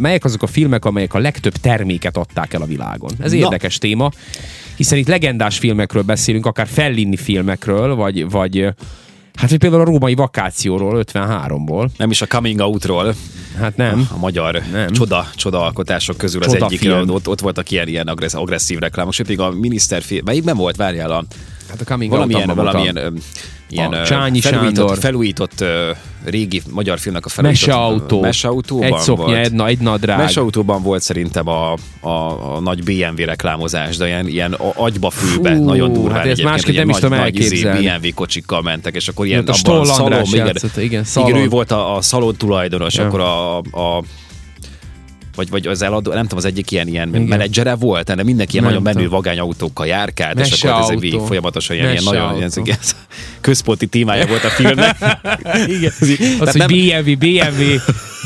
Melyek azok a filmek, amelyek a legtöbb terméket adták el a világon? Ez Na. érdekes téma, hiszen itt legendás filmekről beszélünk, akár Fellini filmekről, vagy, vagy hát vagy például a római vakációról, 53-ból. Nem is a coming outról, Hát nem. a magyar Nem. csoda, csoda alkotások közül az Csoda egyik, film. ott, ott voltak ilyen, ilyen agressz, agresszív reklámok, sőt, még a miniszterfilm, melyikben volt, várjál, a, Hát a Coming valamilyen, Out-ban valamilyen voltam. Ilyen A Csányi felújított, Sándor. felújított régi magyar filmnek a felújított Meseautó. Meseautóban Egy szoknya, volt. egy, na, egy nadrág. Mesautóban volt szerintem a, a, a nagy BMW reklámozás, de ilyen, ilyen a- agyba fülbe, Fú, nagyon durván hát ezt másképp nem is nagy, tudom nagy izé, elképzelni. BMW kocsikkal mentek, és akkor ilyen Ott a abban Stoll szalon, igen, játszott, igen, igen, szalon. ő volt a, a szalon tulajdonos, Ja. akkor a, a vagy, vagy az eladó, nem tudom, az egyik ilyen, ilyen Igen. menedzsere volt, de mindenki ilyen Nem nagyon menő tudom. vagányautókkal járkált, és akkor ez Meseautó. végig folyamatosan ilyen, ilyen nagyon ilyen, ilyen központi témája volt a filmnek. Igen. Az, hogy nem- BMW, BMW,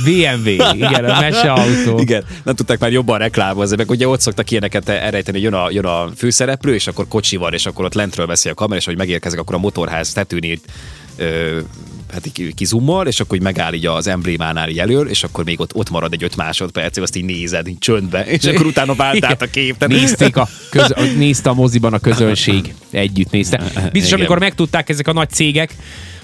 BMW. Igen, a meseautó. Igen, nem tudták már jobban reklámozni, meg ugye ott szoktak ilyeneket elrejteni, hogy jön a, jön a főszereplő, és akkor kocsi van, és akkor ott lentről veszi a kamera, és hogy megérkezik, akkor a motorház tetőn ö, hát így kizummol, és akkor így megáll így az emblémánál így elől, és akkor még ott, ott marad egy öt másodperc, azt így nézed, így csöndbe, és akkor utána vált át a kép. Nézték a, köz, nézte a moziban a közönség. Együtt nézte. Biztos, Igen. amikor megtudták ezek a nagy cégek,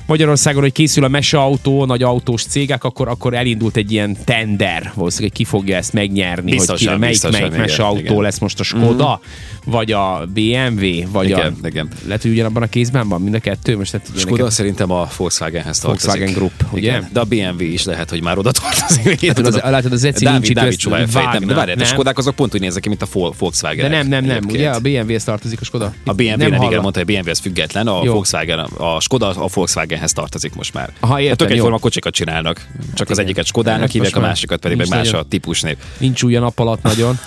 Magyarországon, hogy készül a meseautó, nagy autós cégek, akkor, akkor elindult egy ilyen tender, valószínűleg, hogy ki fogja ezt megnyerni, Biztosan, hogy ki, melyik, biztosan, melyik meseautó lesz most a Skoda, vagy a BMW, vagy Igen, a... igen. Lehet, hogy ugyanabban a kézben van mind a kettő? Most hát Skoda szerintem a Volkswagenhez tartozik. Volkswagen Group, ugye? Igen, de a BMW is lehet, hogy már oda tartozik. Látod, az- látod, az Eci Dávid, nincs Dávid Csubály fejtem. De várjál, a. Skodák azok pont úgy néznek ki, mint a Vol- Volkswagen. De nem, nem, nem. Ugye a BMW-hez tartozik a Skoda? A BMW nem igen, mondta, hogy a BMW az független, a. Volkswagen, a Skoda a Volkswagenhez tartozik most már. Aha, értem, hát tök egyforma kocsikat csinálnak. Csak az igen. egyiket Skodának Hát hívják, a másikat pedig meg más a típusnév. Nincs a nap alatt nagyon.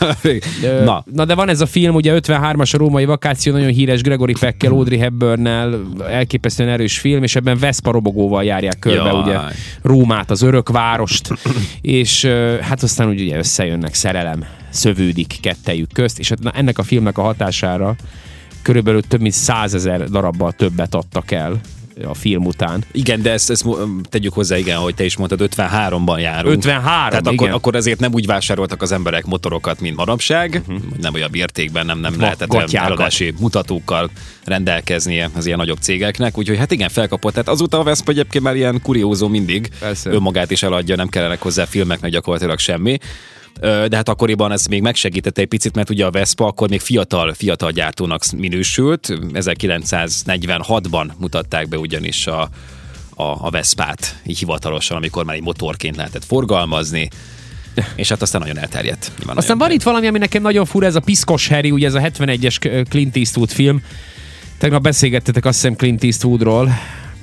Na, de van ez a film, ugye 53-as a római vakáció, nagyon híres Gregory Peckkel, Audrey Hepburnnel, elképesztően erős film, és ebben Vespa robogóval járják körbe Jaj. ugye Rómát, az örök várost, és hát aztán úgy ugye összejönnek, szerelem szövődik kettejük közt, és hát ennek a filmnek a hatására körülbelül több mint százezer darabbal többet adtak el a film után. Igen, de ezt, ezt tegyük hozzá, igen, hogy te is mondtad, 53-ban járunk. 53, Tehát akkor, igen. akkor ezért nem úgy vásároltak az emberek motorokat, mint manapság, uh-huh. nem olyan mértékben, nem, nem lehetett eladási mutatókkal rendelkeznie az ilyen nagyobb cégeknek, úgyhogy hát igen, felkapott. Tehát azóta a Vespa egyébként már ilyen kuriózó mindig, Persze. önmagát is eladja, nem kellenek hozzá filmeknek gyakorlatilag semmi. De hát akkoriban ez még megsegítette egy picit, mert ugye a Vespa akkor még fiatal, fiatal gyártónak minősült. 1946-ban mutatták be ugyanis a, a, a Veszpát, így hivatalosan, amikor már egy motorként lehetett forgalmazni, és hát aztán nagyon elterjedt. Nyilván Aztán nagyon van itt valami, ami nekem nagyon fura, ez a Piszkos Harry, ugye ez a 71-es Clint Eastwood film. Tegnap beszélgettetek azt hiszem Clint Eastwoodról.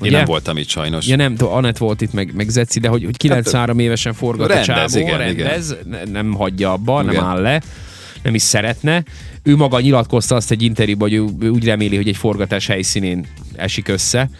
Én Ugye? nem voltam itt sajnos. Ja nem, Anett volt itt, meg, meg Zeci, de hogy, hogy 93 évesen forgat a rendez, csávó, igen, rendez, ne- nem hagyja abba, nem Igen. áll le, nem is szeretne. Ő maga nyilatkozta azt egy interjúban, hogy ő, ő úgy reméli, hogy egy forgatás helyszínén esik össze.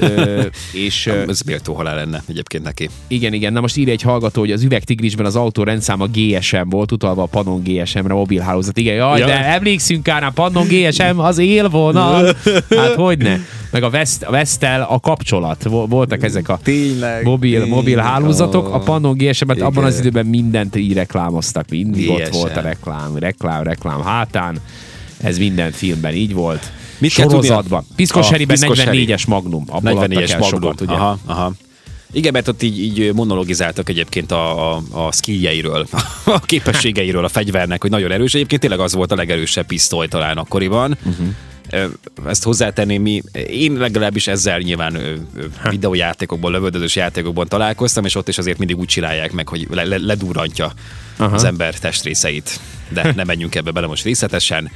Ö, és ö, Ez méltó halál lenne egyébként neki. igen, igen. Na most írja egy hallgató, hogy az üvegtigrisben az autó rendszáma GSM volt, utalva a Pannon GSM-re, mobilhálózat. Igen, jaj, Ja. de emlékszünk a Pannon GSM az élvonal. Hát hogyne. Meg a, Vest, a Vestel a kapcsolat. Vo- Voltak ezek a Tényleg, mobil, tényleg. mobil hálózatok. A. Pannon GSM-et abban az időben mindent így reklámoztak. Mindig ott GSM. volt a reklám, reklám, reklám hátán. Ez minden filmben így volt. Mit Sorozatban. Piszkos Harry. 44-es Magnum. Abból adtak 44-es el magnum. sokat, ugye? Aha, aha. Igen, mert ott így, így monologizáltak egyébként a, a, a skilljeiről, a képességeiről a fegyvernek, hogy nagyon erős. Egyébként tényleg az volt a legerősebb pisztoly talán akkoriban. Uh-huh. Ezt hozzátenném, mi, én legalábbis ezzel nyilván ö, videójátékokban, lövöldözős játékokban találkoztam, és ott is azért mindig úgy csinálják meg, hogy le, le, ledurrantja Aha. az ember testrészeit. De nem menjünk ebbe bele most részletesen.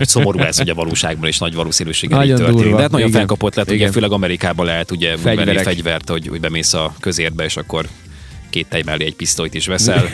Szomorú ez, hogy a valóságban is nagy valószínűséggel így Nagyon történik. durva. De hát nagyon Igen. felkapott lett, ugye Igen. főleg Amerikában lehet ugye Fegyverek. fegyvert, hogy, hogy bemész a közértbe, és akkor két tej mellé egy pisztolyt is veszel.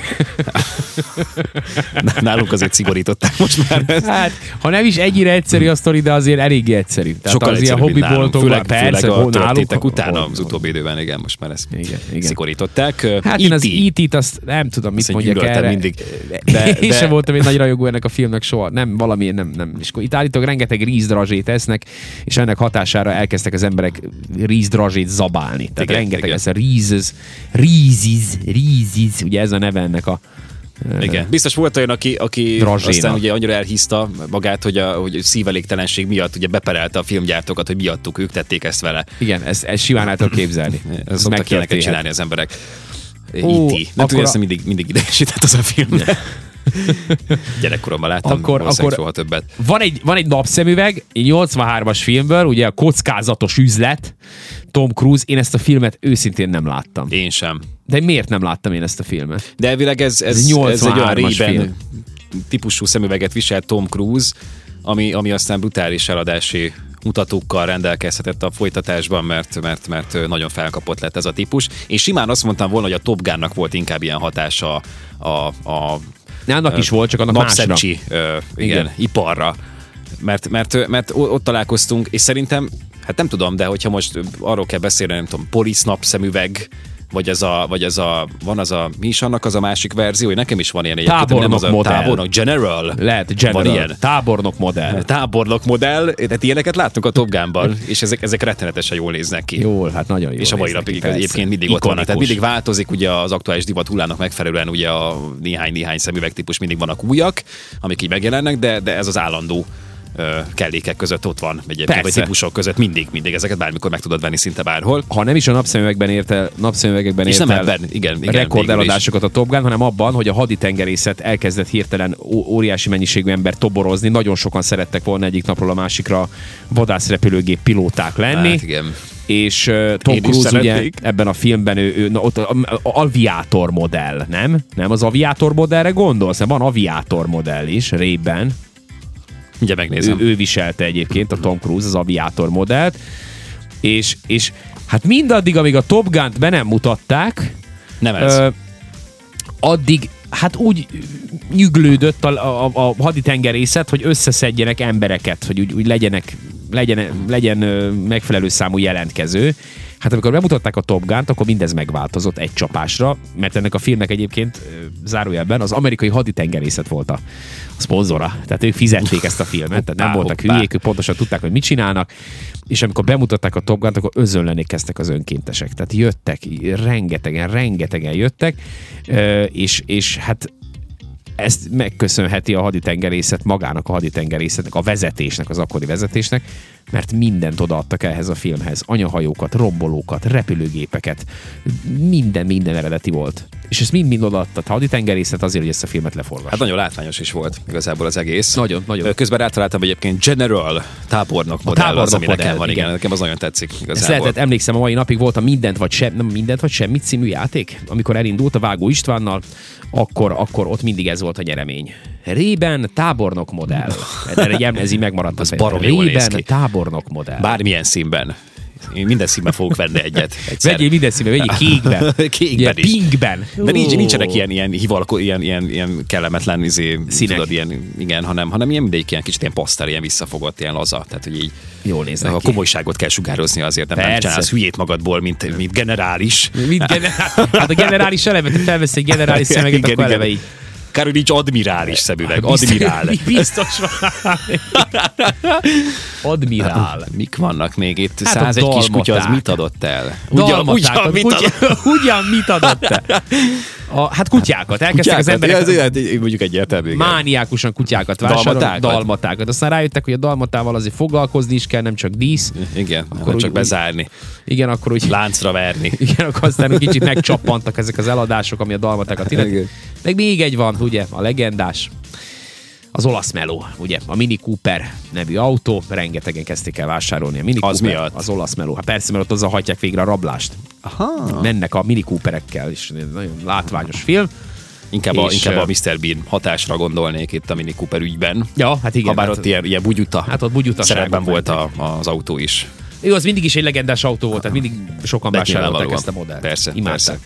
Nálunk azért szigorították most már ezt. Hát, ha nem is ennyire egyszerű a sztori, de azért eléggé egyszerű. Tehát Sokkal az ilyen nálunk. hobbiboltokban, Főleg, persze, főleg a hol- utána az utóbbi időben, igen, most már ezt Igen, igen. szigorították. Hát én az E.T. E.T.-t azt nem tudom, mit mondjak erre. mindig. De, De- Én de- sem voltam egy nagy rajongó ennek a filmnek soha. Nem, valamiért nem. nem. És itt állítólag rengeteg rízdrazsét esznek, és ennek hatására elkezdtek az emberek rízdrazsét zabálni. Tehát Igen, rengeteg igen. ez a rízes, ríziz, Ríziz, ugye ez a neve ennek a Igen. Biztos volt olyan, aki, aki Drazséna. aztán ugye annyira elhiszta magát, hogy a hogy szívelégtelenség miatt ugye beperelte a filmgyártókat, hogy miattuk ők tették ezt vele. Igen, ezt, ezt simán el tudok képzelni. Ez szoktak ilyeneket megtörténhet. csinálni az emberek. Ó, E.T. Nem tudom, a- ezt mindig, mindig idegesített az a film. Gyerekkoromban láttam, Akkor- akkor, soha többet. Van egy, van egy napszemüveg, egy 83-as filmből, ugye a kockázatos üzlet, Tom Cruise, én ezt a filmet őszintén nem láttam. Én sem. De miért nem láttam én ezt a filmet? De elvileg ez, ez, Ez ez, egy olyan 83-as rében film. típusú szemüveget viselt Tom Cruise, ami, ami aztán brutális eladási mutatókkal rendelkezhetett a folytatásban, mert, mert, mert nagyon felkapott lett ez a típus. Én simán azt mondtam volna, hogy a Top Gunnak volt inkább ilyen hatása a, a Annak is volt, csak annak másra. napszemcsi ö, igen, Igen. iparra. Mert, mert, mert ott találkoztunk, és szerintem, hát nem tudom, de hogyha most arról kell beszélni, nem tudom, polisz napszemüveg, vagy ez a, vagy ez a, van az a, mi is annak az a másik verzió, hogy nekem is van ilyen egyébként, Tábornok nem az a modell. tábornok, general. Lehet, general. Van ilyen. Tábornok modell. Tábornok modell, tehát ilyeneket láttunk a Top Gun-ban, és ezek, ezek rettenetesen jól néznek ki. Jól, hát nagyon jó. És a mai napig egyébként mindig ott vannak. Tehát mindig változik ugye az aktuális divat hullának megfelelően ugye a néhány-néhány szemüvegtípus mindig vannak újak, amik így megjelennek, de, de ez az állandó kellékek között ott van egyébként, vagy Persze. típusok között mindig, mindig ezeket bármikor meg tudod venni szinte bárhol. Ha nem is a napszemüvegben ért el, napszemüvegekben És ért nem ebben, igen, igen, rekordeladásokat a Top Gun, hanem abban, hogy a haditengerészet elkezdett hirtelen óriási mennyiségű ember toborozni. Nagyon sokan szerettek volna egyik napról a másikra vadászrepülőgép pilóták lenni. Hát igen. és uh, Tom Én Cruise ugye ebben a filmben ő, ő na, ott a, a, aviátor modell, nem? Nem az aviátor modellre gondolsz? Van aviátor modell is, Rében. Ugye Ő, megnézem. ő viselte egyébként a Tom Cruise az aviátor modellt, és, és hát mindaddig, amíg a Top Gun-t be nem mutatták, nem ez. Ö, addig hát úgy nyüglődött a, a, a haditengerészet, hogy összeszedjenek embereket, hogy úgy, úgy legyenek, legyen, legyen megfelelő számú jelentkező. Hát amikor bemutatták a Top Gun-t, akkor mindez megváltozott egy csapásra, mert ennek a filmnek egyébként zárójelben az amerikai haditengerészet volt a, a szponzora. Tehát ők fizették ezt a filmet, tehát nem Hoppá, voltak hoppá. hülyék, ők pontosan tudták, hogy mit csinálnak, és amikor bemutatták a Top Gun-t, akkor özönleni kezdtek az önkéntesek. Tehát jöttek, rengetegen, rengetegen jöttek, és, és hát ezt megköszönheti a haditengerészet magának a haditengerészetnek, a vezetésnek, az akkori vezetésnek, mert mindent odaadtak ehhez a filmhez. Anyahajókat, rombolókat, repülőgépeket, minden, minden eredeti volt. És ezt mind-mind odaadta a haditengerészet azért, hogy ezt a filmet leforgassa. Hát nagyon látványos is volt igazából az egész. Nagyon, nagyon. Közben rátaláltam egyébként General tábornok modell, tábornok az, ami modell, nekem van, igen. igen. nekem az nagyon tetszik Ezt igazából. lehetett, emlékszem, a mai napig volt a Mindent vagy, sem, nem Mindent vagy Semmit című játék, amikor elindult a Vágó Istvánnal, akkor, akkor ott mindig ez volt a nyeremény. Rében tábornok modell. Erre ez így megmaradt. Az a néz Rében ki. Tábornok modell. Bármilyen színben. Én minden színben fogok venni egyet. Egyszer. Vegyél minden színben, vegyél kékben. Kékben is. Pinkben. De nincs, nincsenek ilyen, ilyen, hivalko, ilyen, ilyen, ilyen kellemetlen izé, Színek. Tudod, ilyen, igen, hanem, hanem ilyen mindegyik ilyen kicsit ilyen pasztel, ilyen visszafogott, ilyen laza. Tehát, hogy így Jól néznek a ki. komolyságot kell sugározni azért, nem, nem Persze. csinálsz hülyét magadból, mint, mint generális. Mint generál, hát a generális eleve, te felvesz egy generális szemeget, Igen, akkor igen. eleve így. Kár, hogy nincs admirális szemüveg. Admirál. Biztos van. Admirál. Mik vannak még itt? Hát a 101 kis kutya, az mit adott el? Dalmatákat, mit kutya, adott? ugyan mit adott te? A, hát kutyákat. Elkezdtek az emberek ez, ez, mondjuk egyértelmű. mániákusan kutyákat vásárolni. Dalmatákat? Dalmatákat. Aztán rájöttek, hogy a dalmatával azért foglalkozni is kell, nem csak dísz. Igen, Akkor akkor úgy- csak bezárni, Igen, akkor úgy... láncra verni. Igen, akkor aztán egy kicsit megcsappantak ezek az eladások, ami a dalmatákat illeti. Meg még egy van, ugye, a legendás, az olasz meló, ugye, a Mini Cooper nevű autó, rengetegen kezdték el vásárolni a Mini Az Cooper, miatt? Az olasz meló. Hát persze, mert ott azzal hajtják végre a rablást. Aha. Mennek a Mini Cooperekkel, és nagyon látványos film. Inkább, a, inkább a Mr. Bean hatásra gondolnék itt a Mini Cooper ügyben. Ja, hát igen. Habár hát, ott ilyen, ilyen bugyuta, Hát ott bugyutaságok szerepben volt a, az autó is. Ő az mindig is egy legendás autó volt, tehát mindig sokan vásárolták ezt a modellt. Persze, Imádták. persze.